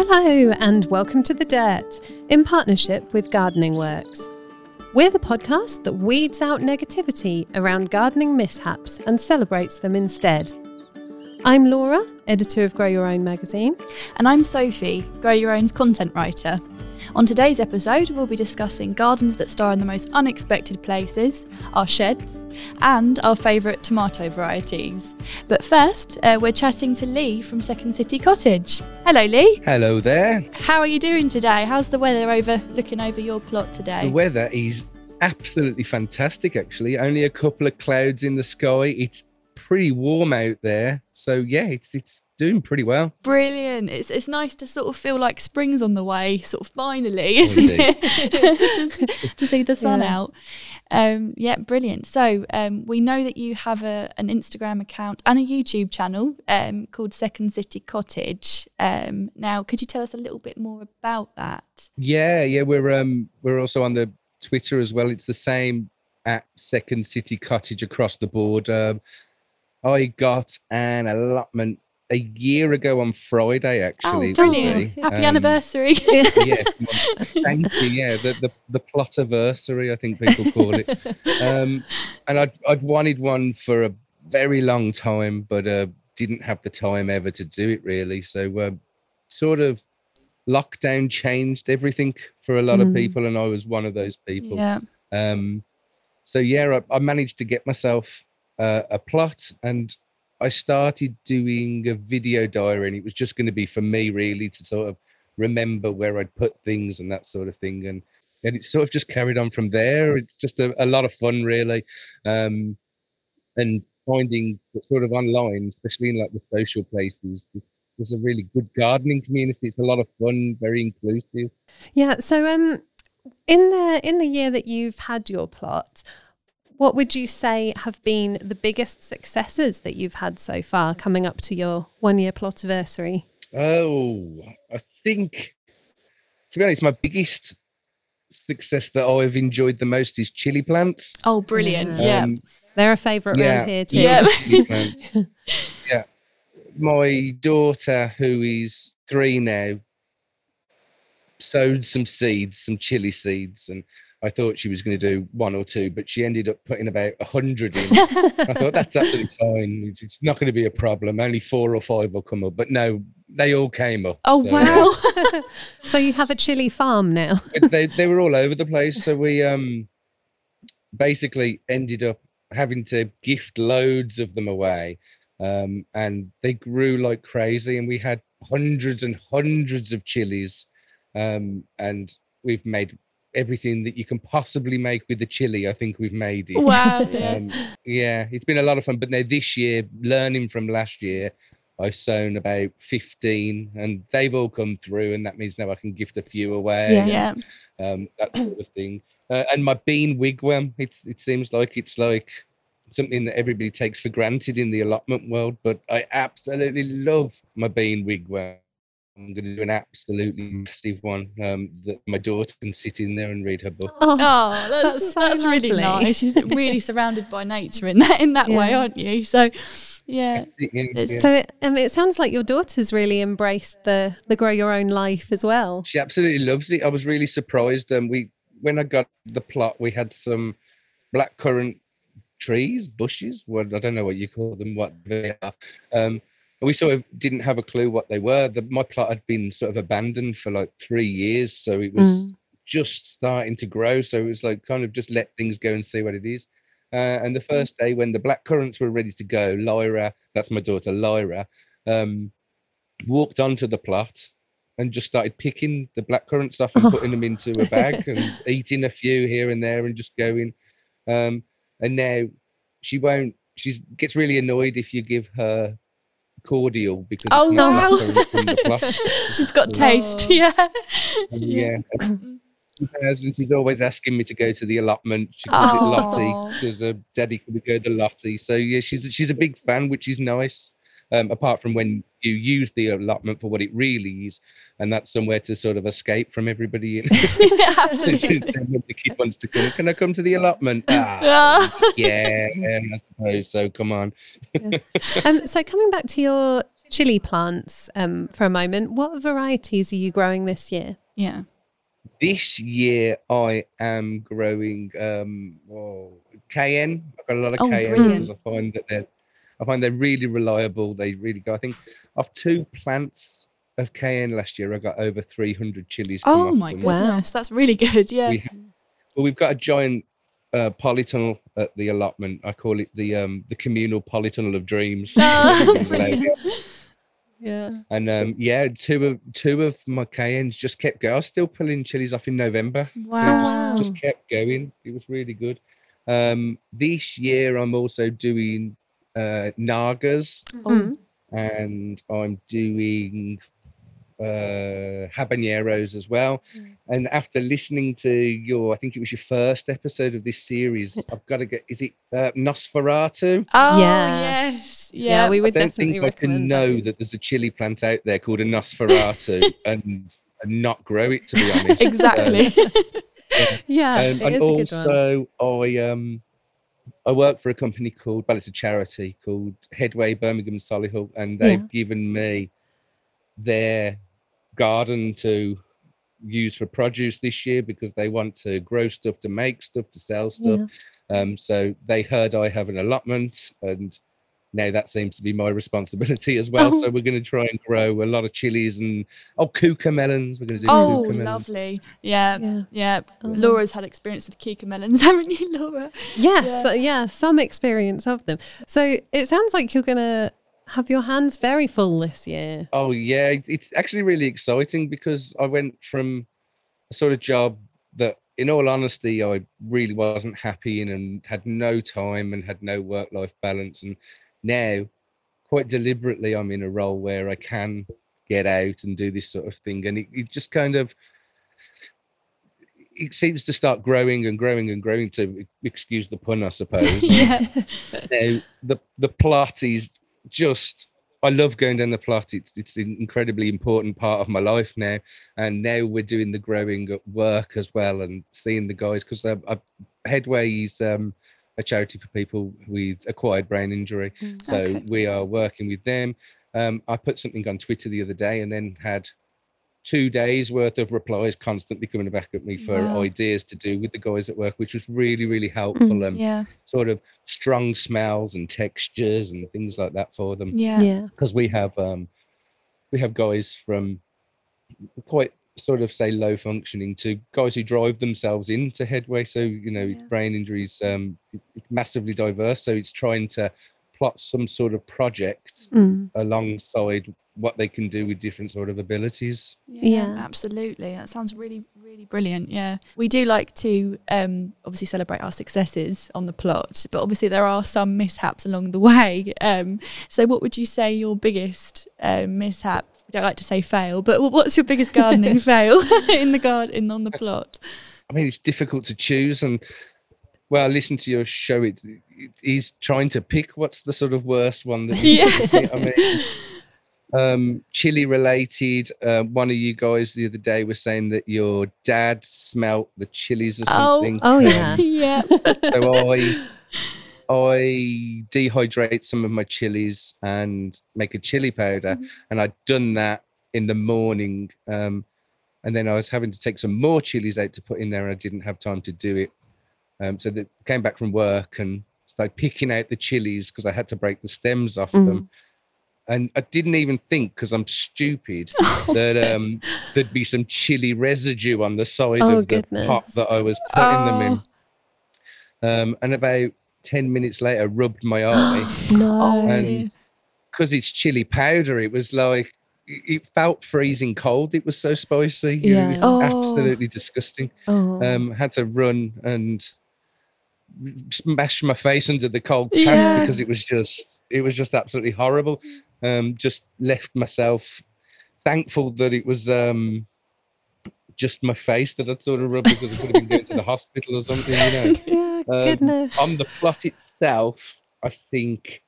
Hello, and welcome to The Dirt in partnership with Gardening Works. We're the podcast that weeds out negativity around gardening mishaps and celebrates them instead. I'm Laura, editor of Grow Your Own magazine. And I'm Sophie, Grow Your Own's content writer. On today's episode, we'll be discussing gardens that star in the most unexpected places, our sheds, and our favourite tomato varieties. But first, uh, we're chatting to Lee from Second City Cottage. Hello, Lee. Hello there. How are you doing today? How's the weather over looking over your plot today? The weather is absolutely fantastic, actually. Only a couple of clouds in the sky. It's pretty warm out there. So, yeah, it's, it's doing pretty well. Brilliant. It's it's nice to sort of feel like spring's on the way, sort of finally, isn't it? to see the sun yeah. out. Um, yeah, brilliant. So um, we know that you have a, an Instagram account and a YouTube channel um, called Second City Cottage. Um, now, could you tell us a little bit more about that? Yeah, yeah, we're um we're also on the Twitter as well. It's the same at Second City Cottage across the board. Um, I got an allotment a year ago on Friday, actually. Oh, brilliant. Happy um, anniversary. yes. Thank you. Yeah, the, the, the plot anniversary, I think people call it. Um, and I'd, I'd wanted one for a very long time, but uh, didn't have the time ever to do it really. So, uh, sort of lockdown changed everything for a lot mm. of people, and I was one of those people. Yeah. Um, so, yeah, I, I managed to get myself uh, a plot and I started doing a video diary, and it was just going to be for me, really, to sort of remember where I'd put things and that sort of thing. And and it sort of just carried on from there. It's just a, a lot of fun, really, um, and finding sort of online, especially in like the social places. There's a really good gardening community. It's a lot of fun, very inclusive. Yeah. So, um, in the in the year that you've had your plot, what would you say have been the biggest successes that you've had so far coming up to your one year plot anniversary? Oh, I think, to be honest, my biggest success that I've enjoyed the most is chili plants. Oh, brilliant. Yeah. Um, They're a favourite yeah, around here too. Yeah. yeah. My daughter, who is three now, sowed some seeds, some chili seeds, and I thought she was going to do one or two, but she ended up putting about a hundred in. I thought that's absolutely fine. It's, it's, not going to be a problem. Only four or five will come up, but no, they all came up. Oh so, wow! so you have a chili farm now? they they were all over the place. So we um basically ended up having to gift loads of them away, um, and they grew like crazy, and we had hundreds and hundreds of chilies, um, and we've made everything that you can possibly make with the chili. I think we've made it. Wow. Yeah. Um, yeah, it's been a lot of fun. But now this year, learning from last year, I've sown about 15 and they've all come through. And that means now I can gift a few away. Yeah. And, um, that sort of thing. Uh, and my bean wigwam, it, it seems like it's like something that everybody takes for granted in the allotment world. But I absolutely love my bean wigwam. I'm going to do an absolutely massive one um, that my daughter can sit in there and read her book. Oh, oh that's, that's, so that's really nice. She's really surrounded by nature in that in that yeah. way, aren't you? So, yeah. yeah. So it, um, it sounds like your daughter's really embraced the the grow your own life as well. She absolutely loves it. I was really surprised. Um, we when I got the plot, we had some blackcurrant trees, bushes. What I don't know what you call them, what they are. Um, we sort of didn't have a clue what they were. The, my plot had been sort of abandoned for like three years, so it was mm. just starting to grow. So it was like kind of just let things go and see what it is. Uh, and the first day when the black currants were ready to go, Lyra, that's my daughter Lyra, um, walked onto the plot and just started picking the black currants off and oh. putting them into a bag and eating a few here and there and just going. Um, and now she won't. She gets really annoyed if you give her cordial because oh no. she's got so, taste yeah. yeah. and she's always asking me to go to the allotment. She calls oh. it lottie because uh, daddy could we go to lottie. So yeah she's she's a big fan which is nice um, apart from when you use the allotment for what it really is, and that's somewhere to sort of escape from everybody. Absolutely. the kid wants to come. Can I come to the allotment? Ah, yeah, I suppose so. Come on. yeah. um, so coming back to your chili plants um, for a moment. What varieties are you growing this year? Yeah. This year I am growing um oh, cayenne. I've got a lot of Oh, cayenne. brilliant. because I find that they're I find they're really reliable. They really go. I think of two plants of cayenne last year, I got over 300 chilies. Oh my goodness, that's really good. Yeah. We ha- Well, we've got a giant uh, polytunnel at the allotment. I call it the um, the communal polytunnel of dreams. Yeah. and um, yeah, two of two of my cayennes just kept going. I was still pulling chilies off in November. Wow. just, just kept going. It was really good. Um, this year, I'm also doing uh, nagas, Oh, and I'm doing uh habaneros as well Mm. and after listening to your i think it was your first episode of this series i've got to get is it uh, nosferatu Oh, Yeah. yes. Yeah, Yeah. we i would don't definitely think i can know those. that there's a chili plant out there called a nosferatu and, and not grow it to be honest exactly. Yeah, um, it and is a good one. also i um i work for a company called well it's a charity called headway birmingham and solihull and they've Yeah. given me their garden to use for produce this year because they want to grow stuff to make stuff to sell stuff Yeah. um so they heard i have an allotment and now that seems to be my responsibility as well Oh. so we're going to try and grow a lot of chilies and oh cucamelons we're going to do oh, kuka lovely. Yeah. Yeah. Yeah. Oh. Laura's had experience with cucamelons, haven't you, Laura? Yes, Yeah. yeah. yeah, some experience of them. So it sounds like you're going to have your hands very full this year. Oh yeah, it's actually really exciting because I went from a sort of job that, in all honesty, I really wasn't happy in and had no time and had no work-life balance. And now, quite deliberately, I'm in a role where I can get out and do this sort of thing, and it, it just kind of it seems to start growing and growing and growing. To excuse the pun, I suppose. yeah. now the the plot is just I love going down the plot. It's it's an incredibly important part of my life now, and now we're doing the growing at work as well, and seeing the guys because uh, uh, Headway is um, a charity for people with acquired brain injury, so Okay. we are working with them. Um, I put something on Twitter the other day, and then had two days worth of replies constantly coming back at me for Wow. ideas to do with the guys at work, which was really really helpful. And Yeah. sort of strong smells and textures and things like that for them Yeah. Yeah. because we have um we have guys from quite sort of say low functioning to guys who drive themselves into headway so you know it's Yeah. brain injuries um massively diverse so it's trying to plot some sort of project Mm. alongside what they can do with different sort of abilities Yeah, Yeah. absolutely. That sounds really, really brilliant. Yeah, we do like to um, obviously celebrate our successes on the plot, but obviously there are some mishaps along the way. Um, so, what would you say your biggest uh, mishap? I don't like to say fail, but what's your biggest gardening fail in the garden on the plot? I mean, it's difficult to choose. And well, I listened to your show. It, it he's trying to pick what's the sort of worst one that. Yeah. I mean, um, chili related. Uh, one of you guys the other day was saying that your dad smelt the chilies or Oh. something. Oh, Um, yeah. yeah. so I I dehydrate some of my chilies and make a chili powder, Mhm. and I'd done that in the morning. Um, and then I was having to take some more chilies out to put in there, and I didn't have time to do it. Um, so that came back from work and started picking out the chilies because I had to break the stems off Mm. them. And I didn't even think because I'm stupid Oh, that um, there'd be some chili residue on the side Oh, of the pot that I was putting them in. Oh. Um, and about 10 minutes later, rubbed my eye. No. Oh, And- Because it's chili powder, it was like, it it felt freezing cold. It was so spicy. You know, It was Oh. absolutely disgusting. Oh. Um, had to run and smash my face under the cold tap Yeah. because it was just, it was just absolutely horrible. Um, just left myself thankful that it was um, just my face that I'd sort of rubbed because I could have been going to the hospital or something, you know. yeah, Um, goodness. on the plot itself, I think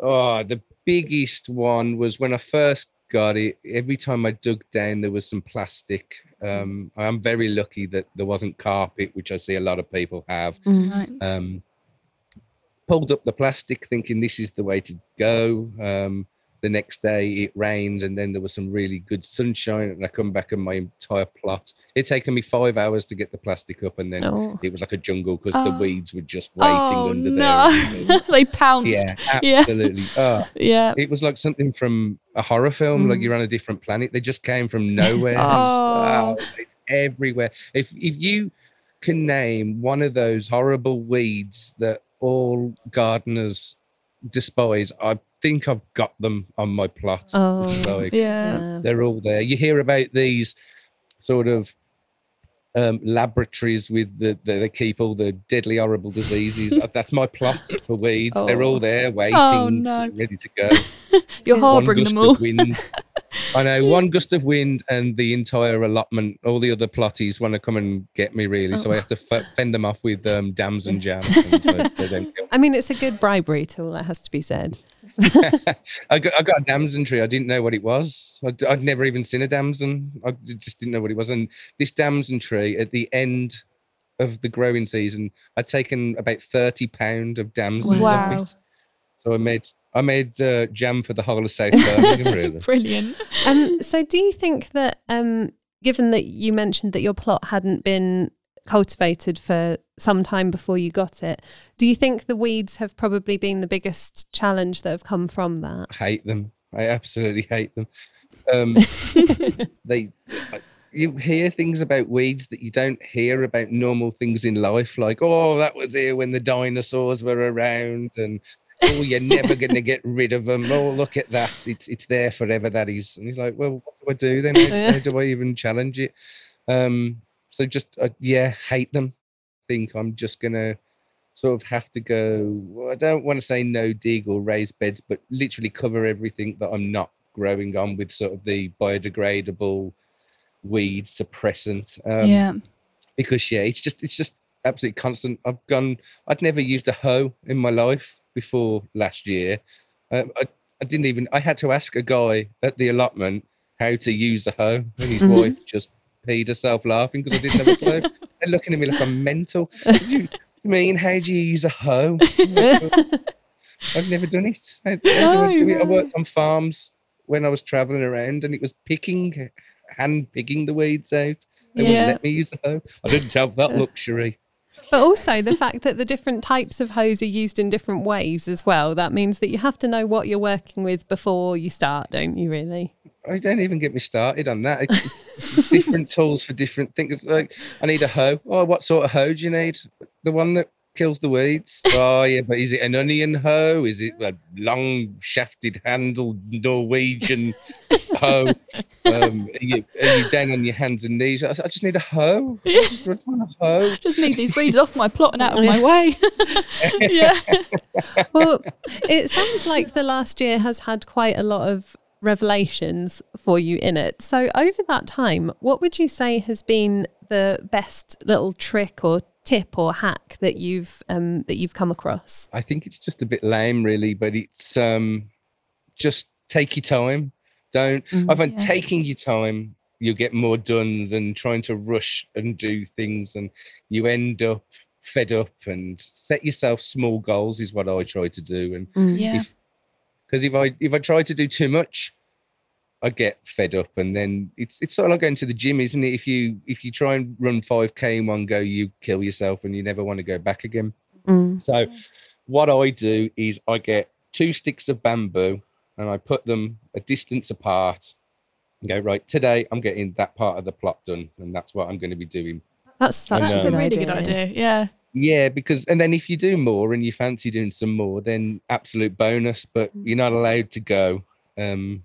oh the biggest one was when I first got it. Every time I dug down, there was some plastic. Um, I'm very lucky that there wasn't carpet, which I see a lot of people have. Right. Um, pulled up the plastic, thinking this is the way to go. Um, the next day it rained and then there was some really good sunshine and I come back and my entire plot. It taken me five hours to get the plastic up and then Oh. it was like a jungle because the Oh. weeds were just waiting oh under no, there. they pounced. Yeah, Yeah. absolutely. Oh, Yeah. it was like something from a horror film, like Mm. you're on a different planet. They just came from nowhere. Oh. oh, it's everywhere. If if you can name one of those horrible weeds that all gardeners despise, I think I've got them on my plot. Oh. Like, Yeah. They're all there. You hear about these sort of um, laboratories with the, the they keep all the deadly horrible diseases. That's my plot for weeds. They're all Oh. there waiting, Oh, no. ready to go. You're harbouring them all. wind. I know one gust of wind and the entire allotment, all the other plotties want to come and get me really. So I have to f- fend them off with um, damson jam. And so they don't kill I mean, it's a good bribery tool, that has to be said. I got I got a damson tree. I didn't know what it was. I'd, I'd never even seen a damson. I just didn't know what it was. And this damson tree at the end of the growing season, I'd taken about thirty pound of damsons Wow. off it. So I made I made uh, jam for the whole of South Birmingham. really. Brilliant. Um, so, do you think that, um, given that you mentioned that your plot hadn't been cultivated for some time before you got it, do you think the weeds have probably been the biggest challenge that have come from that? I hate them. I absolutely hate them. Um, they, I- you hear things about weeds that you don't hear about normal things in life, like oh, that was here when the dinosaurs were around, and oh, you're never going to get rid of them. Oh, look at that, it's it's there forever. That is, and he's like, well, what do I do then? How, how do I even challenge it? Um, so just uh, yeah, hate them. Think I'm just gonna sort of have to go. Well, I don't want to say no dig or raise beds, but literally cover everything that I'm not growing on with sort of the biodegradable weed suppressant. Um, yeah. because yeah, it's just it's just absolutely constant. I've gone. I'd never used a hoe in my life before last year. Um, I I didn't even. I had to ask a guy at the allotment how to use a hoe, and his Mhm. wife just peed herself laughing because I didn't have a clue. They're looking at me like I'm mental. You mean? How do you use a hoe? I've never done it. How- how do I, do No, it? I worked on farms when I was traveling around, and it was picking, hand picking the weeds out. They wouldn't let me use a hoe. I didn't have that luxury. But also the fact that the different types of hose are used in different ways as well. That means that you have to know what you're working with before you start, don't you? Really? I don't even get me started on that. Different tools for different things. Like I need a hoe. Oh, what sort of hoe do you need? The one that kills the weeds. Oh yeah, but is it an onion hoe? Is it a long shafted handled Norwegian hoe? Um, are, you, are you down on your hands and knees? I, I just need a hoe. I just, I just a hoe. Just need these weeds off my plot and out of my way. yeah. Well, it sounds like the last year has had quite a lot of revelations for you in it. So over that time, what would you say has been the best little trick or tip or hack that you've um, that you've come across? I think it's just a bit lame, really, but it's um, just take your time. Don't. Mm, I find yeah. taking your time, You'll get more done than trying to rush and do things, and you end up fed up. And set yourself small goals is what I try to do. And Mm. Yeah. if because if I if I try to do too much, I get fed up, and then it's it's sort of like going to the gym, isn't it? If you if you try and run five k in one go, you kill yourself, and you never want to go back again. Mm. So, what I do is I get two sticks of bamboo and I put them a distance apart and go, right, today I'm getting that part of the plot done. And that's what I'm going to be doing. That's such I That's know. a really idea. good idea. Yeah. Yeah, because, and then if you do more and you fancy doing some more, then absolute bonus, but you're not allowed to go um,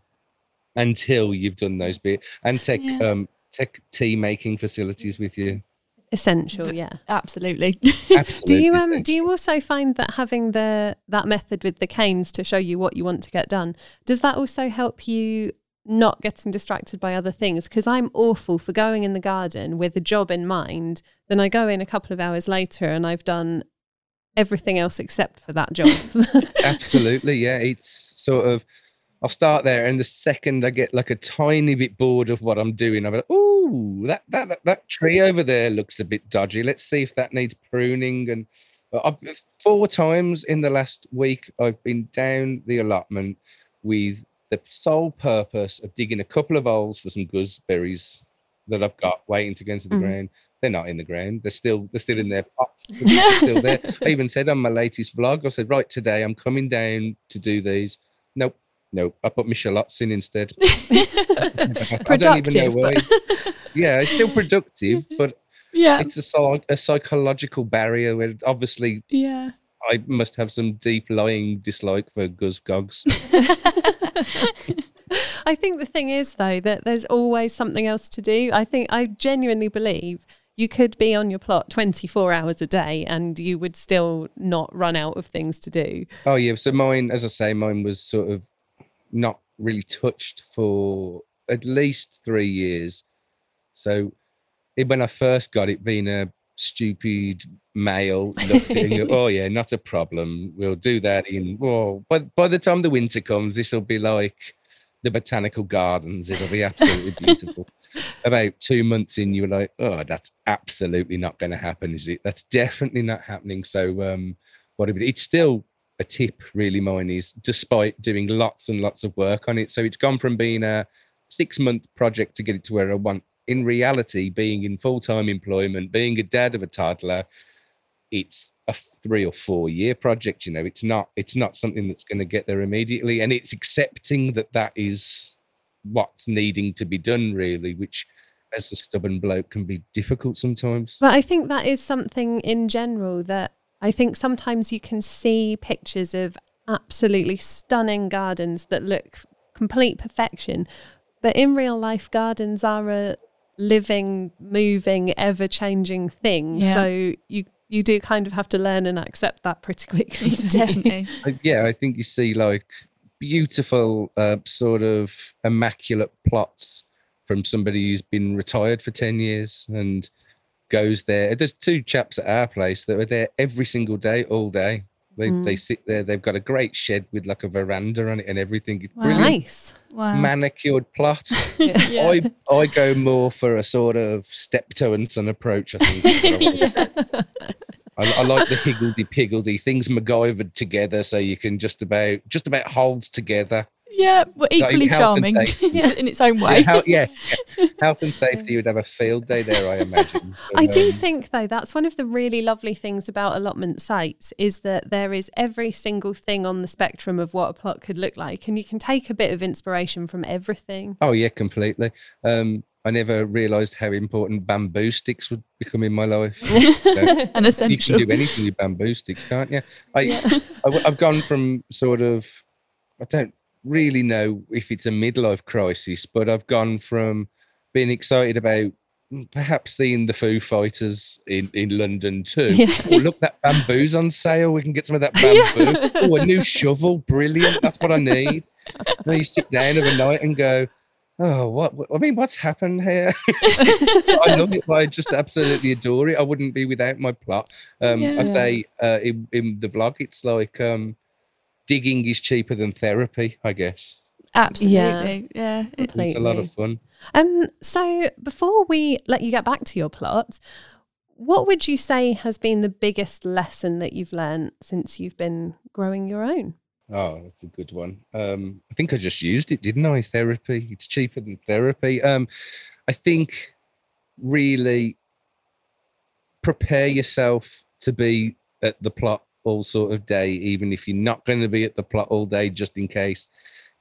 until you've done those bit and take, Yeah. um, take tea making facilities with you. Essential, yeah. Absolutely. Absolutely. Do you um do you also find that having the that method with the canes to show you what you want to get done does that also help you not getting distracted by other things because I'm awful for going in the garden with a job in mind then I go in a couple of hours later and I've done everything else except for that job. Absolutely, yeah. It's sort of I'll start there, and the second I get like a tiny bit bored of what I'm doing, I'm like, "Oh, that that that tree over there looks a bit dodgy. Let's see if that needs pruning." And uh, I've, four times in the last week, I've been down the allotment with the sole purpose of digging a couple of holes for some gooseberries that I've got waiting to go into the Mm. ground. They're not in the ground. They're still they're still in their pots. They're still there. I even said on my latest vlog, I said, right today I'm coming down to do these. Nope, nope. I put my shallots in instead. I don't even know why. but yeah, it's still productive, but yeah, it's a, a psychological barrier where obviously yeah. I must have some deep lying dislike for goosegogs. I think the thing is though that there's always something else to do. I think I genuinely believe you could be on your plot 24 hours a day and you would still not run out of things to do. Oh yeah, so mine, as I say, mine was sort of not really touched for at least three years. So it, when I first got it, being a stupid male, looked at it and go, oh yeah, not a problem. We'll do that in. Oh, but by the time the winter comes, this will be like the botanical gardens. It'll be absolutely beautiful. About two months in, you were like, oh, that's absolutely not going to happen, is it? That's definitely not happening. So um, what it, it's still a tip really mine is despite doing lots and lots of work on it so it's gone from being a six month project to get it to where i want. In reality being in full-time employment being a dad of a toddler it's a three or four year project you know? It's not it's not something that's going to get there immediately and it's accepting that that is what's needing to be done really which as a stubborn bloke can be difficult sometimes. But I think that is something in general that I think sometimes you can see pictures of absolutely stunning gardens that look complete perfection. But in real life, gardens are a living, moving, ever changing thing. Yeah. So you you do kind of have to learn and accept that pretty quickly. Definitely. Yeah, I think you see like beautiful, uh, sort of immaculate plots from somebody who's been retired for 10 years and goes there. There's two chaps at our place that are there every single day, all day. They, they mm. sit there, they've got a great shed with like a veranda on it and everything. It's Wow. brilliant. Nice. Wow. Manicured plot. Yeah. I, I go more for a sort of steptoe and son approach, I think. I. I, I like the higgledy piggledy things MacGyvered together, so you can just about just about holds together. Yeah, well, equally health and charming safety. in its own Yeah, way. yeah, yeah. health and safety would have a field day there, I imagine. So, I do um, think though that's one of the really lovely things about allotment sites is that there is every single thing on the spectrum of what a plot could look like and you can take a bit of inspiration from everything. Oh yeah, completely. Um, I never realised how important bamboo sticks would become in my life. So, An you can do anything with bamboo sticks, can't you? I, I have gone from sort of I don't really know if it's a midlife crisis, but I've gone from being excited about mm, perhaps seeing the Foo Fighters in, in London too. Yeah. Oh, look, that bamboo's on sale. We can get some of that bamboo. Oh, a new shovel, brilliant. That's what I need. And then you sit down of a night and go, oh, what? what- I mean, what's happened here? I love it. I just absolutely adore it. I wouldn't be without my plot. Um, Yeah. I say uh, in, in the vlog, it's like um, digging is cheaper than therapy, I guess. Absolutely. Yeah. It- It's a lot of fun. Um so before we let you get back to your plot, what would you say has been the biggest lesson that you've learned since you've been growing your own? Oh, that's a good one. Um, I think I just used it, didn't I? Therapy. It's cheaper than therapy. Um, I think really prepare yourself to be at the plot all sort of day, even if you're not going to be at the plot all day, just in case.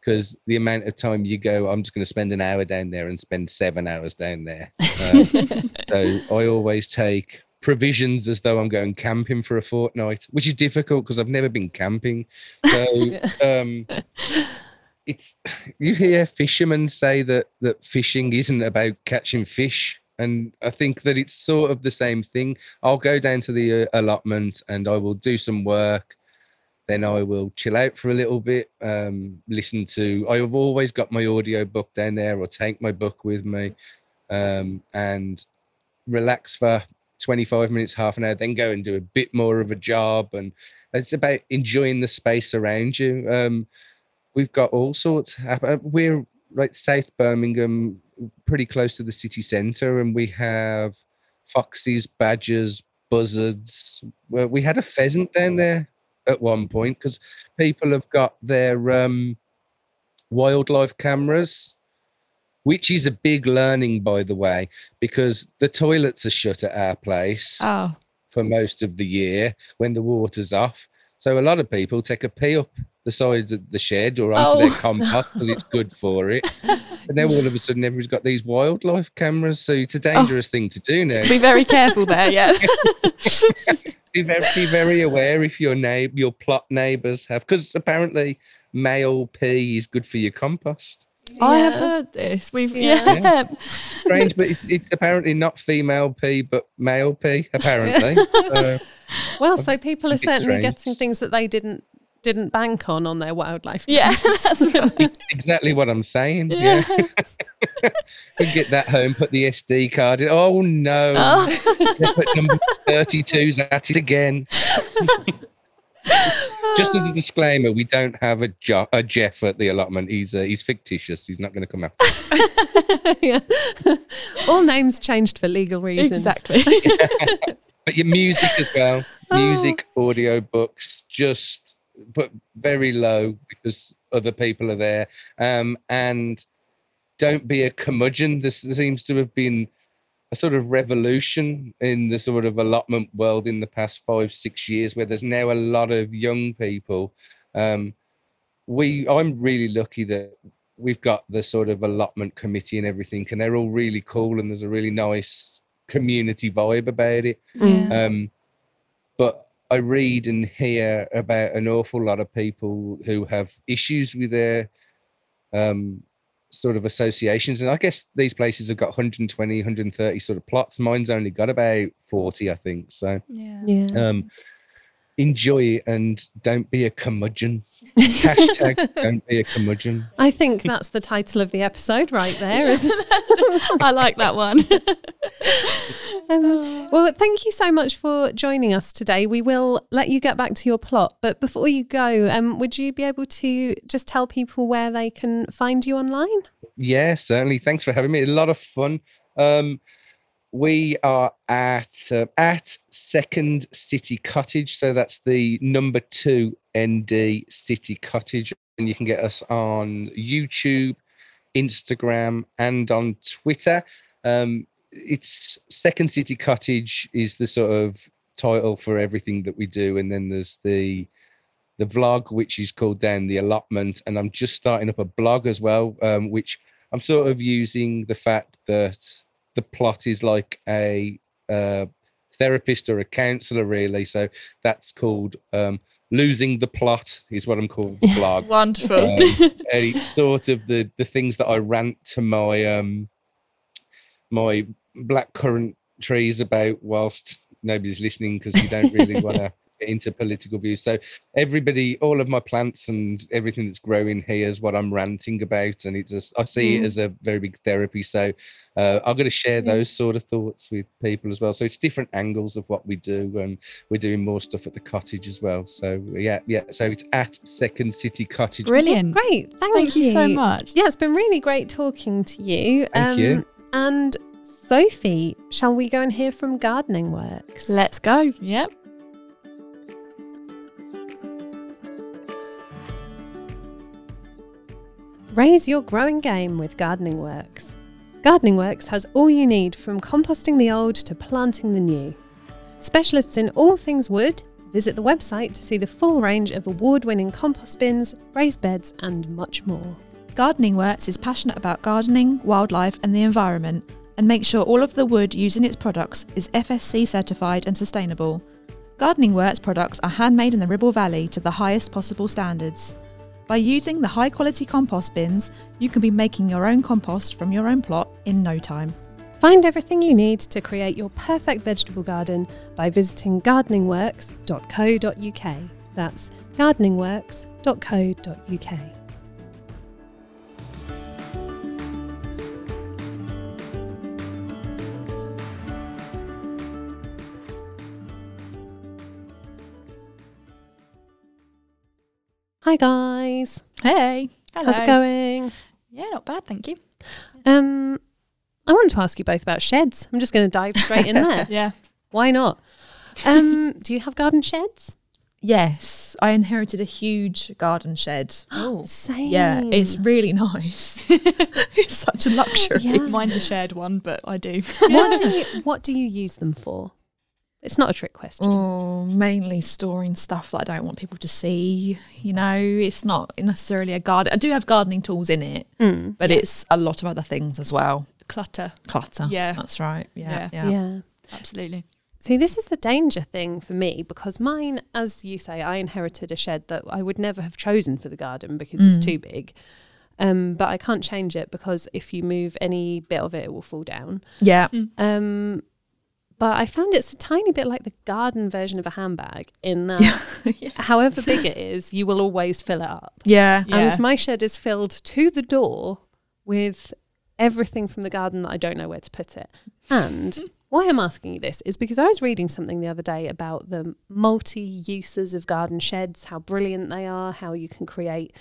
Because the amount of time you go, I'm just going to spend an hour down there and spend seven hours down there. Um, so I always take provisions as though I'm going camping for a fortnight, which is difficult because I've never been camping. So um, it's you hear fishermen say that that fishing isn't about catching fish. And I think that it's sort of the same thing. I'll go down to the uh, allotment and I will do some work. Then I will chill out for a little bit, um, listen to. I have always got my audio book down there or take my book with me um, and relax for 25 minutes, half an hour, then go and do a bit more of a job. And it's about enjoying the space around you. Um, we've got all sorts happen. We're right South Birmingham, pretty close to the city centre, and we have foxes, badgers, buzzards. Well, we had a pheasant down there at one point because people have got their um, wildlife cameras, which is a big learning, by the way, because the toilets are shut at our place Oh, for most of the year when the water's off. So a lot of people take a pee up the side of the shed or onto oh. their Oh. compost because it's good for it. And then all of a sudden, everybody's got these wildlife cameras. So it's a oh. dangerous thing to do now. be very careful there. Yeah. Be very, be very aware if your neighbor, your plot neighbors have, because apparently male pee is good for your compost. I have heard this. We've Yeah. yeah. Strange, but it's, it's apparently not female pee, but male pee. Apparently, So, Well, um, so people are think it's certainly getting things that they didn't didn't bank on on their wildlife. Yeah, that's right. exactly what I'm saying. Yeah, we get that home, put the SD card in. Oh no, Oh. They put number 32's at it again. Just as a disclaimer, we don't have a, jo- a Jeff at the allotment. He's uh, he's fictitious. He's not going to come after. yeah. All names changed for legal reasons. Exactly. But your music as well, music, audio books, just but very low because other people are there. Um, and don't be a curmudgeon. This seems to have been a sort of revolution in the sort of allotment world in the past five, six years, where there's now a lot of young people. Um, we, I'm really lucky that we've got the sort of allotment committee and everything, and they're all really cool, and there's a really nice community vibe about it. Yeah. Um, but I read and hear about an awful lot of people who have issues with their um, sort of associations. And I guess these places have got 120, 130 sort of plots. Mine's only got about 40, I think. So yeah. Yeah. um, enjoy it and don't be a curmudgeon. Hashtag don't be a curmudgeon. I think that's the title of the episode right there. Isn't I like that one. Um, well, thank you so much for joining us today. We will let you get back to your plot, but before you go, um, would you be able to just tell people where they can find you online? Yeah, certainly. Thanks for having me. A lot of fun. Um, we are at uh, at Second City Cottage, so that's the number two ND City Cottage, and you can get us on YouTube, Instagram, and on Twitter. Um, it's Second City Cottage is the sort of title for everything that we do, and then there's the the vlog, which is called Down the Allotment, and I'm just starting up a blog as well, um, which I'm sort of using the fact that the plot is like a uh, therapist or a counselor, really. So that's called um, Losing the Plot, is what I'm called the blog. Wonderful. Um, and it's sort of the the things that I rant to my um my black currant trees about whilst nobody's listening because you don't really want to into political views. So everybody, all of my plants and everything that's growing here is what I'm ranting about, and it's just I see it Mm. as a very big therapy. So uh, I'm going to share Yeah. those sort of thoughts with people as well. So it's different angles of what we do, and we're doing more stuff at the cottage as well. So yeah, yeah. So it's at Second City Cottage. Brilliant. Great. Thank, Thank you so much. Yeah, it's been really great talking to you. Um, Thank you. And Sophie, shall we go and hear from Gardening Works? Let's go. Yep. Raise your growing game with Gardening Works. Gardening Works has all you need from composting the old to planting the new. Specialists in all things wood, visit the website to see the full range of award winning compost bins, raised beds, and much more. Gardening Works is passionate about gardening, wildlife, and the environment, and makes sure all of the wood used in its products is FSC certified and sustainable. Gardening Works products are handmade in the Ribble Valley to the highest possible standards. By using the high quality compost bins, you can be making your own compost from your own plot in no time. Find everything you need to create your perfect vegetable garden by visiting gardeningworks.co.uk. That's gardeningworks.co.uk. Hi guys, Hey! Hello. how's it going? Yeah, not bad, thank you. Um, I wanted to ask you both about sheds. I'm just going to dive straight in there. Yeah. Why not? Um, do you have garden sheds? Yes, I inherited a huge garden shed. Oh, Same. Yeah, it's really nice. it's such a luxury. Yeah. mine's a shared one, but I do. what do you what do you use them for? It's not a trick question. Oh, mainly storing stuff that I don't want people to see. You know, it's not necessarily a garden. I do have gardening tools in it, Mm. but it's a lot of other things as well. Clutter. Clutter. Yeah. that's right. Yeah, Yeah. yeah. yeah. Absolutely. See, this is the danger thing for me because mine, as you say, I inherited a shed that I would never have chosen for the garden because it's Mm. too big. Um, but I can't change it because if you move any bit of it, it will fall down. Yeah. Um, but I found it's a tiny bit like the garden version of a handbag in that, however big it is, you will always fill it up. Yeah. Yeah. And my shed is filled to the door with everything from the garden that I don't know where to put it. And why I'm asking you this is because I was reading something the other day about the multi uses of garden sheds, how brilliant they are, how you can create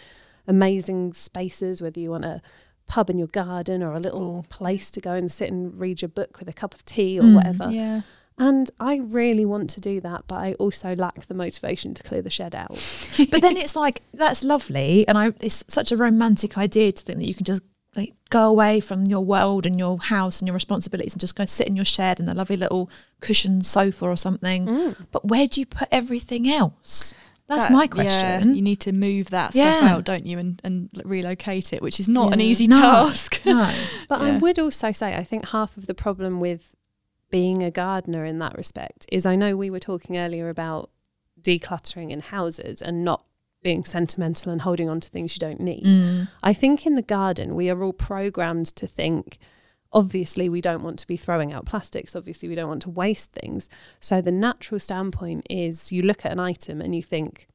amazing spaces, whether you want a pub in your garden or a little place to go and sit and read your book with a cup of tea or Mm, whatever. Yeah. And I really want to do that, but I also lack the motivation to clear the shed out. but then it's like that's lovely, and I it's such a romantic idea to think that you can just like go away from your world and your house and your responsibilities and just go sit in your shed in a lovely little cushioned sofa or something. Mm. But where do you put everything else? That's That- my yeah, question. you need to move that stuff Yeah. out, don't you, and, and relocate it, which is not an easy No. task. no. But I would also say, I think half of the problem with being a gardener in that respect is I know we were talking earlier about decluttering in houses and not being sentimental and holding on to things you don't need. Mm. I think in the garden, we are all programmed to think. Obviously, we don't want to be throwing out plastics. Obviously, we don't want to waste things. So, the natural standpoint is you look at an item and you think,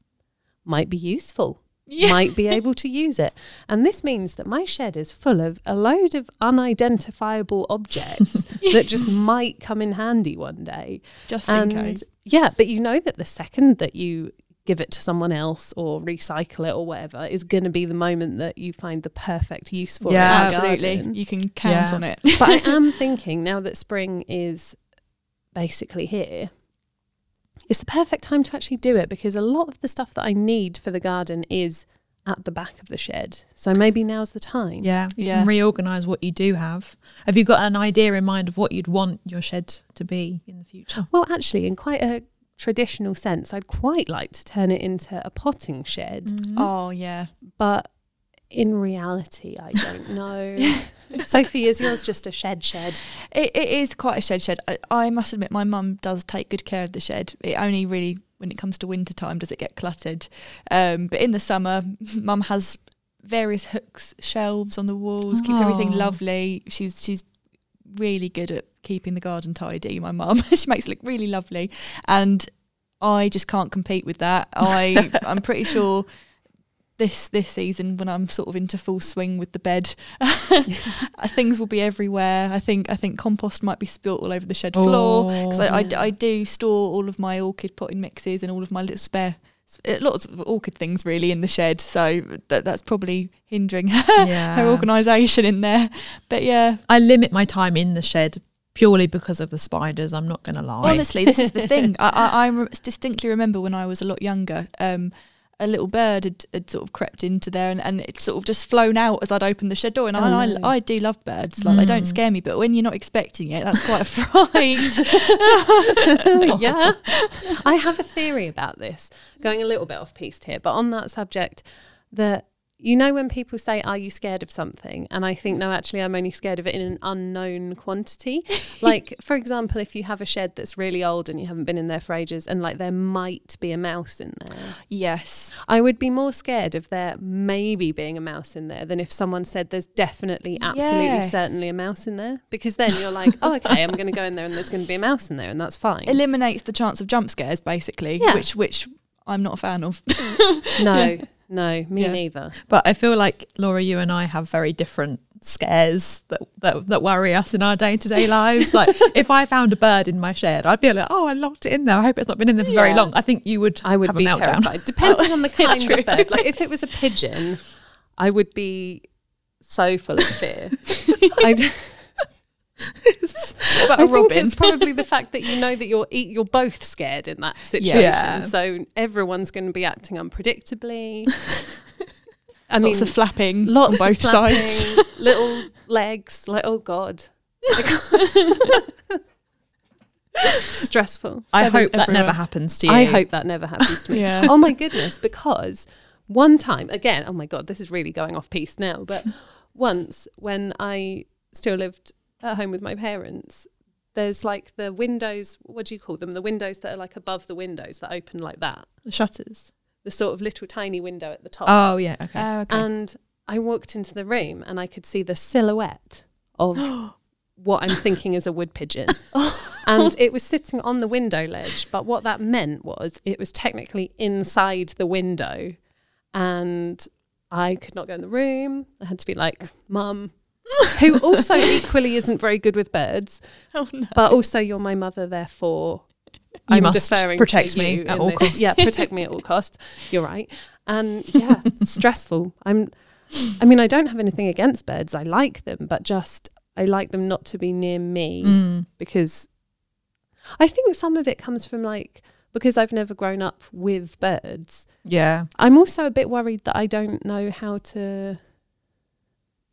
might be useful might be able to use it. And this means that my shed is full of a load of unidentifiable objects that just might come in handy one day. Just and in case. yeah, but you know that the second that you give it to someone else or recycle it or whatever is going to be the moment that you find the perfect use for Yeah, it. in the Absolutely. garden. You can count Yeah. on it. but I am thinking now that spring is basically here, it's the perfect time to actually do it because a lot of the stuff that I need for the garden is at the back of the shed. So maybe now's the time. Yeah, you Yeah. can reorganize what you do have. Have you got an idea in mind of what you'd want your shed to be in the future? Well, actually, in quite a traditional sense, I'd quite like to turn it into a potting shed, Mm. Oh, yeah. but in reality, I don't know. Sophie, is yours just a shed shed? It, it is quite a shed shed. I, I must admit, my mum does take good care of the shed. It only really, when it comes to winter time, does it get cluttered. Um, but in the summer, mum has various hooks, shelves on the walls, keeps everything Oh. lovely. She's she's really good at keeping the garden tidy. My mum, she makes it look really lovely, and I just can't compete with that. I I'm pretty sure. This this season, when I'm sort of into full swing with the bed, things will be everywhere. I think I think compost might be spilt all over the shed floor because I, I, yeah. I do store all of my orchid potting mixes and all of my little spare uh, lots of orchid things really in the shed. So that that's probably hindering her, yeah. her organisation in there. But yeah, I limit my time in the shed purely because of the spiders. I'm not going to lie. honestly, this is the thing. I, I, I re- distinctly remember when I was a lot younger. Um, a little bird had, had sort of crept into there and, and it sort of just flown out as I'd opened the shed door. And Oh, I. I, I do love birds. Like they don't Mm. scare me, but when you're not expecting it, that's quite a fright. yeah. I have a theory about this, going a little bit off piste here, but on that subject, that you know when people say, Are you scared of something? And I think, no, actually, I'm only scared of it in an unknown quantity. like, for example, if you have a shed that's really old and you haven't been in there for ages, and like there might be a mouse in there, yes. I would be more scared of there maybe being a mouse in there than if someone said there's definitely, absolutely, Yes. certainly a mouse in there. Because then you're like, oh, okay, I'm going to go in there and there's going to be a mouse in there, and that's fine. eliminates the chance of jump scares basically Yeah. which which i'm not a fan of No, no, me Yeah. neither. but I feel like Laura, you and I have very different scares that, that that worry us in our day to day lives. Like if I found a bird in my shed, I'd be like, "Oh, I locked it in there. I hope it's not been in there for very long." I think you would. I would have be a meltdown. terrified, depending on the kind True. of bird. Like if it was a pigeon, I would be so full of fear. I'd, What about I a think robin? it's probably the fact that you know that you're you're both scared in that situation. Yeah. So everyone's going to be acting unpredictably. I mean, Lots of flapping lots on both of flapping, sides. little legs. Like, oh god, stressful. I Every- hope that everywhere. never happens to you. I hope that never happens to me. Yeah. Oh my goodness, because one time, again, oh my God, this is really going off piece now, but once when I still lived at home with my parents, there's like the windows, what do you call them? The windows that are like above the windows that open like that. the shutters. The sort of little tiny window at the top. Oh yeah, okay. Oh, okay. And I walked into the room and I could see the silhouette of what I'm thinking is a wood pigeon. and it was sitting on the window ledge. But what that meant was it was technically inside the window. And I could not go in the room. I had to be like, Mum, who also equally isn't very good with birds, oh no. but also you're my mother, therefore You I'm must deferring protect to me you at all this. costs. Yeah, protect me at all costs. You're right. And yeah, stressful. I'm I mean, I don't have anything against birds. I like them, but just I like them not to be near me Mm. because I think some of it comes from like because I've never grown up with birds. Yeah. I'm also a bit worried that I don't know how to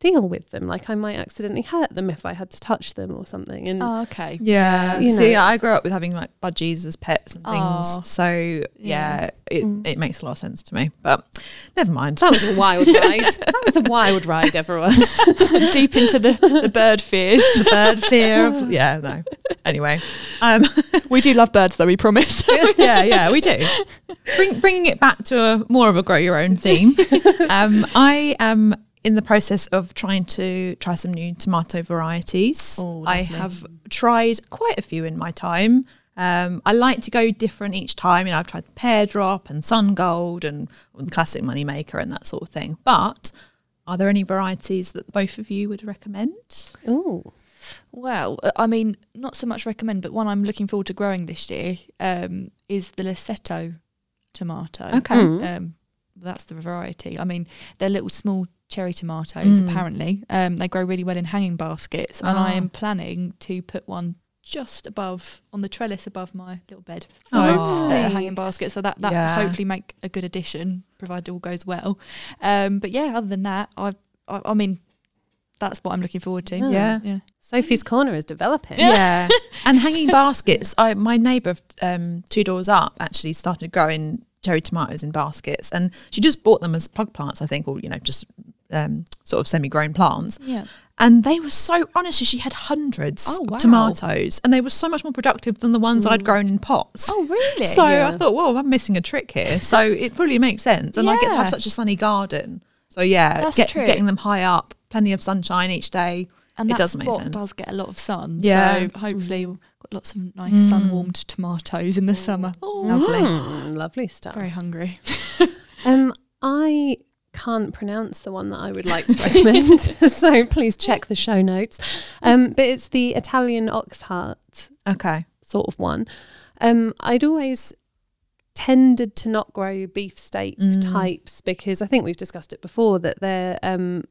deal with them. Like I might accidentally hurt them if I had to touch them or something. And Oh, okay. Yeah. You See. I grew up with having like budgies as pets and things. Aw. So yeah, Yeah. it, Mm. it makes a lot of sense to me. But never mind. that was a wild ride. That was a wild ride, everyone. Deep into the, the bird fears. the bird fear of yeah, no. Anyway. Um We do love birds, though, we promise. yeah, yeah, we do. Bring, bringing it back to a more of a grow your own theme. Um, I am in the process of trying to try some new tomato varieties. Oh, I have tried quite a few in my time. Um, I like to go different each time. You know, I've tried pear drop and sun gold and the classic money maker and that sort of thing. But are there any varieties that both of you would recommend? Ooh. Well, uh, I mean, not so much recommend, but one I'm looking forward to growing this year um, is the Losetto tomato. Okay. Mm. Um, that's the variety. I mean, they're little small cherry tomatoes, Mm. apparently. Um, they grow really well in hanging baskets, and I Ah. am planning to put one just above on the trellis above my little bed. So Oh. a hanging basket. So that that Yeah. hopefully make a good addition, provided all goes well. Um, but yeah, other than that, I, I I mean, that's what I'm looking forward to. Yeah. Yeah. Yeah. Sophie's Corner is developing. Yeah, and hanging baskets. I my neighbour um, two doors up actually started growing cherry tomatoes in baskets, and she just bought them as plug plants, I think, or you know, just um, sort of semi-grown plants. Yeah. And they were so honestly, she had hundreds Oh, wow. of tomatoes, and they were so much more productive than the ones I'd grown in pots. Oh, really? So Yeah. I thought, well, I'm missing a trick here. So it probably makes sense, and I get to have such a sunny garden. So yeah, That's get, true. getting them high up, plenty of sunshine each day. and it that does make sense. does get a lot of sun. Yeah. So hopefully we've got lots of nice Mm. sun warmed tomatoes in the summer. Oh, Lovely. Mm, lovely stuff. very hungry. Um, I can't pronounce the one that I would like to recommend, so please check the show notes. Um, but it's the Italian oxheart Okay. sort of one. Um, I'd always tended to not grow beefsteak Mm. types because I think we've discussed it before that they're um,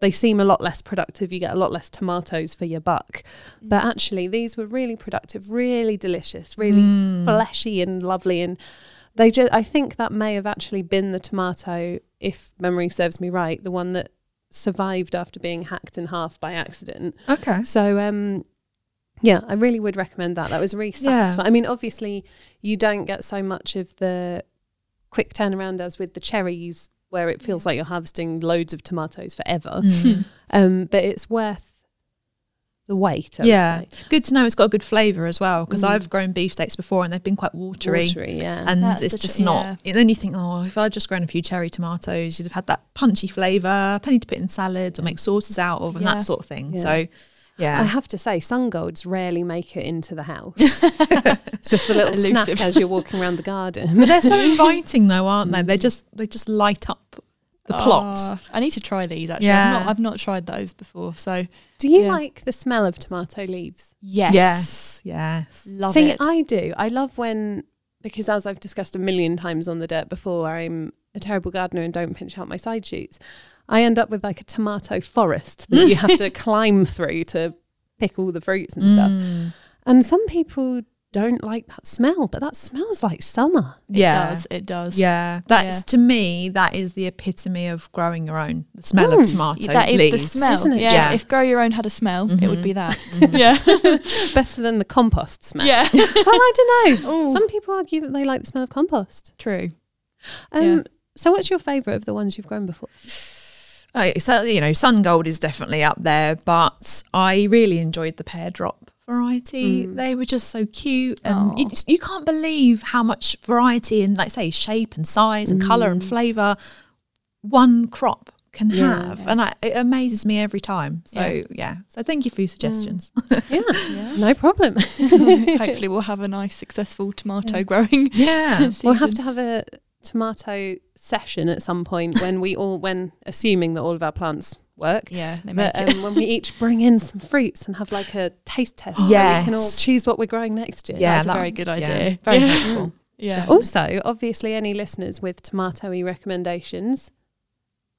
they seem a lot less productive. You get a lot less tomatoes for your buck. But actually, these were really productive, really delicious, really Mm. fleshy and lovely. And they just, I think that may have actually been the tomato, if memory serves me right, the one that survived after being hacked in half by accident. Okay. So, um, yeah, I really would recommend that. That was really Yeah. satisfying. I mean, obviously, you don't get so much of the quick turnaround as with the cherries, where it feels like you're harvesting loads of tomatoes forever. Mm. Um, but it's worth the wait. I yeah. Good to know it's got a good flavour as well because Mm. I've grown beefsteaks before and they've been quite watery. watery, yeah. And That's it's just tr- not. And then you think, oh, if I'd just grown a few cherry tomatoes, you'd have had that punchy flavour, plenty to put in salads or make sauces out of, and Yeah. that sort of thing. Yeah. So, Yeah. I have to say, sun golds rarely make it into the house. it's just a little snack Elusive. as you're walking around the garden. but they're so inviting though, aren't they? They just they just light up the plot. Oh, I need to try these actually. Yeah. I've, not, I've not tried those before. So Do you Yeah. like the smell of tomato leaves? yes, Yes, yes. love See, it. I do. I love when because as I've discussed a million times on the dirt before, I'm a terrible gardener and don't pinch out my side shoots. I end up with like a tomato forest that you have to climb through to pick all the fruits and stuff. Mm. And some people don't like that smell, but that smells like summer. Yeah. It does. It does. Yeah, that's Yeah. to me. That is the epitome of growing your own. The smell of Mm. tomato That is leaves. the smell. Isn't it? Yeah. Yeah. If grow your own had a smell, it would be that. Mhm. yeah. Better than the compost smell. yeah. well, I don't know. Ooh. Some people argue that they like the smell of compost. True. Um, Yeah. So, what's your favourite of the ones you've grown before? Oh, so you know, sun gold is definitely up there, but I really enjoyed the pear drop variety. Mm. They were just so cute, and you, you can't believe how much variety in, like say, shape and size and color and Mm. flavor one crop can Yeah. have, and I, it amazes me every time. So Yeah. yeah, so thank you for your suggestions. Yeah, Yeah. no problem. Hopefully, we'll have a nice, successful tomato growing. yeah, We'll have to have a tomato session at some point when we all, when assuming that all of our plants work. Yeah, But um, when we each bring in some fruits and have like a taste test, so we can all choose what we're growing next year. Yeah, That's a very good yeah, idea. very Yeah. helpful. Yeah. Also, obviously, any listeners with tomatoey recommendations,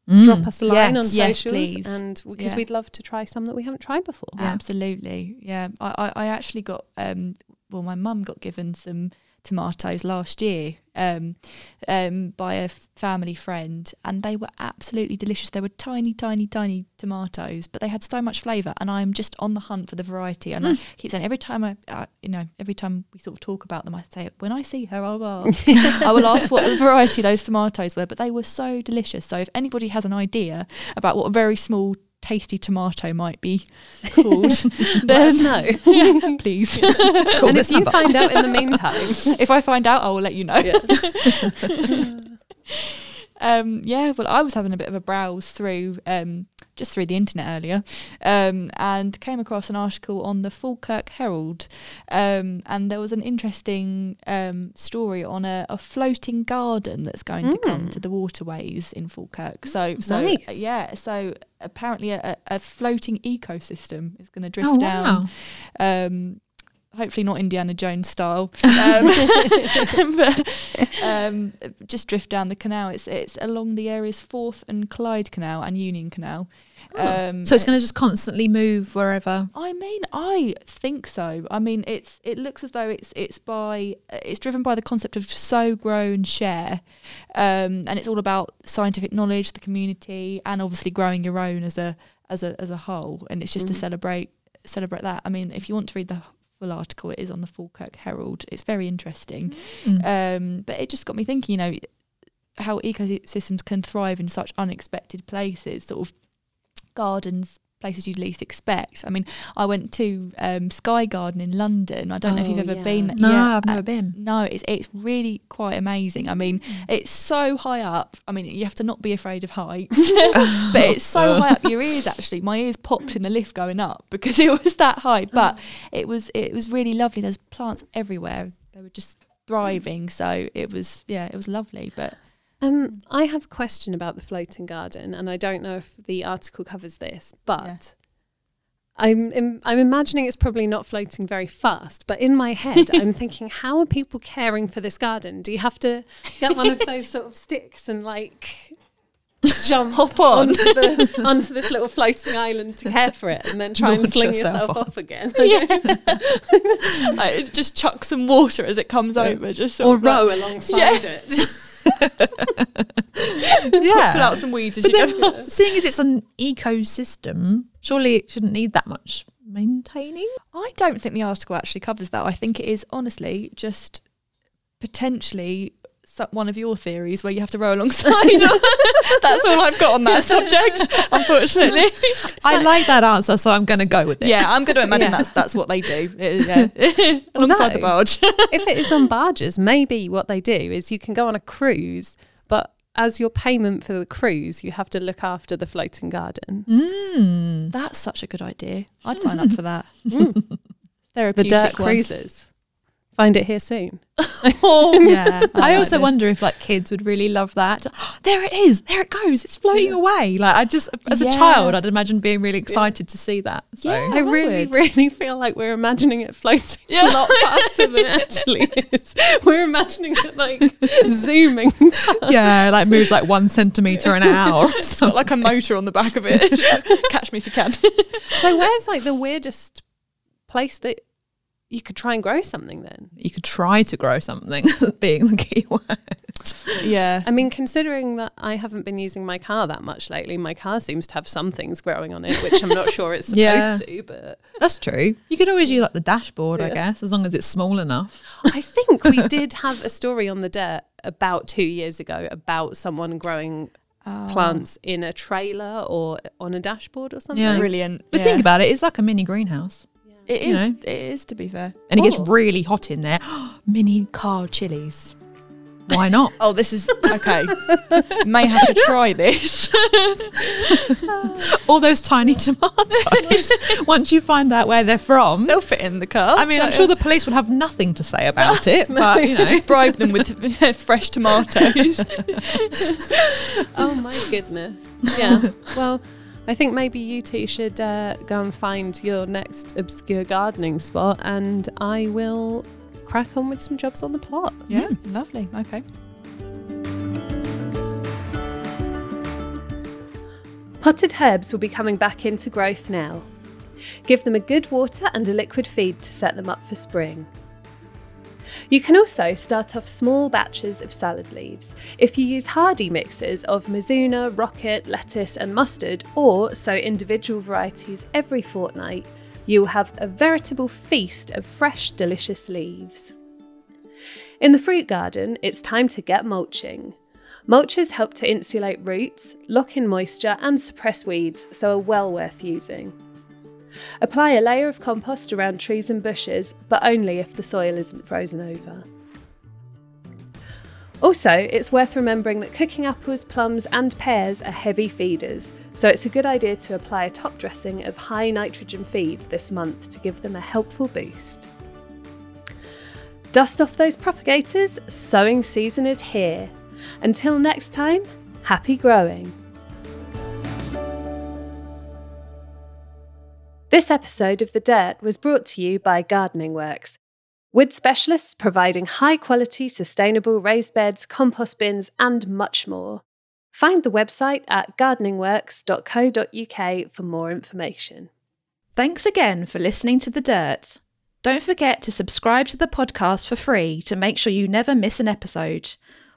Mm. drop us a line on Yes. Yes, socials, please. and because Yeah. we'd love to try some that we haven't tried before. Yeah. Absolutely. Yeah. I, I, I actually got um well my mum got given some tomatoes last year um um by a family friend and they were absolutely delicious. They were tiny, tiny, tiny tomatoes, but they had so much flavour and I'm just on the hunt for the variety. And I keep saying every time I, I you know, every time we sort of talk about them I say when I see her I'll I will ask what the variety those tomatoes were, but they were so delicious. So if anybody has an idea about what a very small, tasty tomato might be called, Let us then know. yeah, please. And if you number. find out in the meantime, if I find out, I will let you know. Yeah. Um, yeah, well, I was having a bit of a browse through um, just through the internet earlier, um, and came across an article on the Falkirk Herald, um, and there was an interesting um, story on a, a floating garden that's going to come Mm. to the waterways in Falkirk. So, so Nice. yeah, so apparently a, a floating ecosystem is going to drift Oh down wow! um, hopefully not Indiana Jones style, um, but um, just drift down the canal. It's it's along the area's Forth and Clyde Canal and Union Canal. Um, So it's going to just constantly move wherever. I mean, I think so. I mean, it's it looks as though it's it's by it's driven by the concept of sow, grow, and share, um, and it's all about scientific knowledge, the community, and obviously growing your own as a as a as a whole. And it's just to Mhm. celebrate celebrate that. I mean, if you want to read the full article, it is on the Falkirk Herald. It's very interesting. Mm. Um, but it just got me thinking, you know, how ecosystems can thrive in such unexpected places, sort of gardens, places you'd least expect. I mean, I went to um, Sky Garden in London. I don't know if you've Oh, ever yeah. been there. no, Yeah, I've never uh, been. no, it's it's really quite amazing. I mean, it's so high up. I mean, you have to not be afraid of heights, but it's so high up your ears. Actually, my ears popped in the lift going up because it was that high. But it was it was really lovely. There's plants everywhere. They were just thriving. So it was yeah, it was lovely. But Um, I have a question about the floating garden, and I don't know if the article covers this, but I'm im- I'm imagining it's probably not floating very fast. But in my head, I'm thinking, how are people caring for this garden? Do you have to get one of those sort of sticks and like jump Hop on. onto the onto this little floating island to care for it, and then try and sling yourself yourself off. off again? like, just chuck some water as it comes over. Just or of like- row alongside it. pull out some weeds as But you then, go. seeing as it's an ecosystem, surely it shouldn't need that much maintaining. I don't think the article actually covers that. I think it is honestly just potentially one of your theories where you have to row alongside. That's all I've got on that subject, unfortunately. I like that answer, so I'm going to go with it. yeah, I'm going to imagine Yeah. that's that's what they do. Yeah. alongside the barge. if it is on barges, maybe what they do is you can go on a cruise, but as your payment for the cruise, you have to look after the floating garden. Mm. That's such a good idea. I'd sign up for that. Mm. The Therapeutic dirt one. cruises. Find it here soon. Oh, yeah. I, like also this. wonder if like kids would really love that. there it is. There it goes. It's floating away. Like I just as a child, I'd imagine being really excited to see that. So. Yeah. I really, would. really feel like we're imagining it floating Yeah. a lot faster than it actually is. We're imagining it like zooming. yeah, like moves like one centimeter an hour. It's got like a motor on the back of it. Catch me if you can. So where's like the weirdest place that you could try and grow something then. You could try to grow something, being the key word. Yeah. I mean, considering that I haven't been using my car that much lately, my car seems to have some things growing on it, which I'm not sure it's supposed Yeah. to, but That's true. You could always use like the dashboard, I guess, as long as it's small enough. I think we did have a story on the dirt about two years ago about someone growing Oh, plants in a trailer or on a dashboard or something. Yeah. Brilliant. But yeah. think about it, it's like a mini greenhouse. It you is. know. It is to be fair. And it gets Oh. really hot in there. mini car chilies. Why not? Oh, this is okay. May have to try this. All those tiny tomatoes. Once you find out where they're from. They'll fit in the car. I mean, I'm sure the police would have nothing to say about it, but you know. just bribe them with fresh tomatoes. Oh my goodness. Yeah. well, I think maybe you two should uh, go and find your next obscure gardening spot, and I will crack on with some jobs on the plot. yeah, lovely. Okay. Potted herbs will be coming back into growth now. Give them a good water and a liquid feed to set them up for spring. You can also start off small batches of salad leaves. If you use hardy mixes of Mizuna, rocket, lettuce, and mustard, or sow individual varieties every fortnight, you will have a veritable feast of fresh, delicious leaves. In the fruit garden, it's time to get mulching. Mulches help to insulate roots, lock in moisture, and suppress weeds, so are well worth using. Apply a layer of compost around trees and bushes, but only if the soil isn't frozen over. Also, it's worth remembering that cooking apples, plums, and pears are heavy feeders, so it's a good idea to apply a top dressing of high nitrogen feed this month to give them a helpful boost. Dust off those propagators, sowing season is here. Until next time, happy growing. This episode of The Dirt was brought to you by Gardening Works, wood specialists providing high quality, sustainable raised beds, compost bins, and much more. Find the website at gardeningworks.co.uk for more information. Thanks again for listening to The Dirt. Don't forget to subscribe to the podcast for free to make sure you never miss an episode.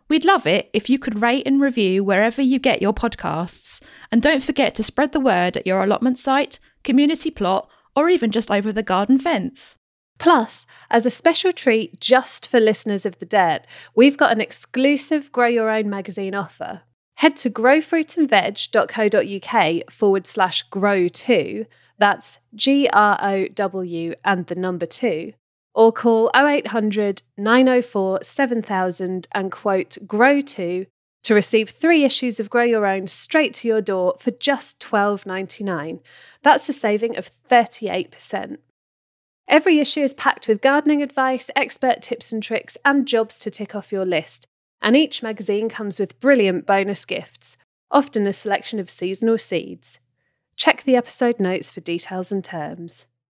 We'd love it if you could rate and review wherever you get your podcasts. And don't forget to spread the word at your allotment site, community plot, or even just over the garden fence. Plus, as a special treat just for listeners of The Dirt, we've got an exclusive Grow Your Own magazine offer. Head to growfruitandveg.co.uk forward slash grow two, that's G R O W and the number two, or call 0800 904 7000 and quote grow two to receive three issues of Grow Your Own straight to your door for just $12.99. That's a saving of 38%. Every issue is packed with gardening advice, expert tips and tricks, and jobs to tick off your list. And each magazine comes with brilliant bonus gifts, often a selection of seasonal seeds. Check the episode notes for details and terms.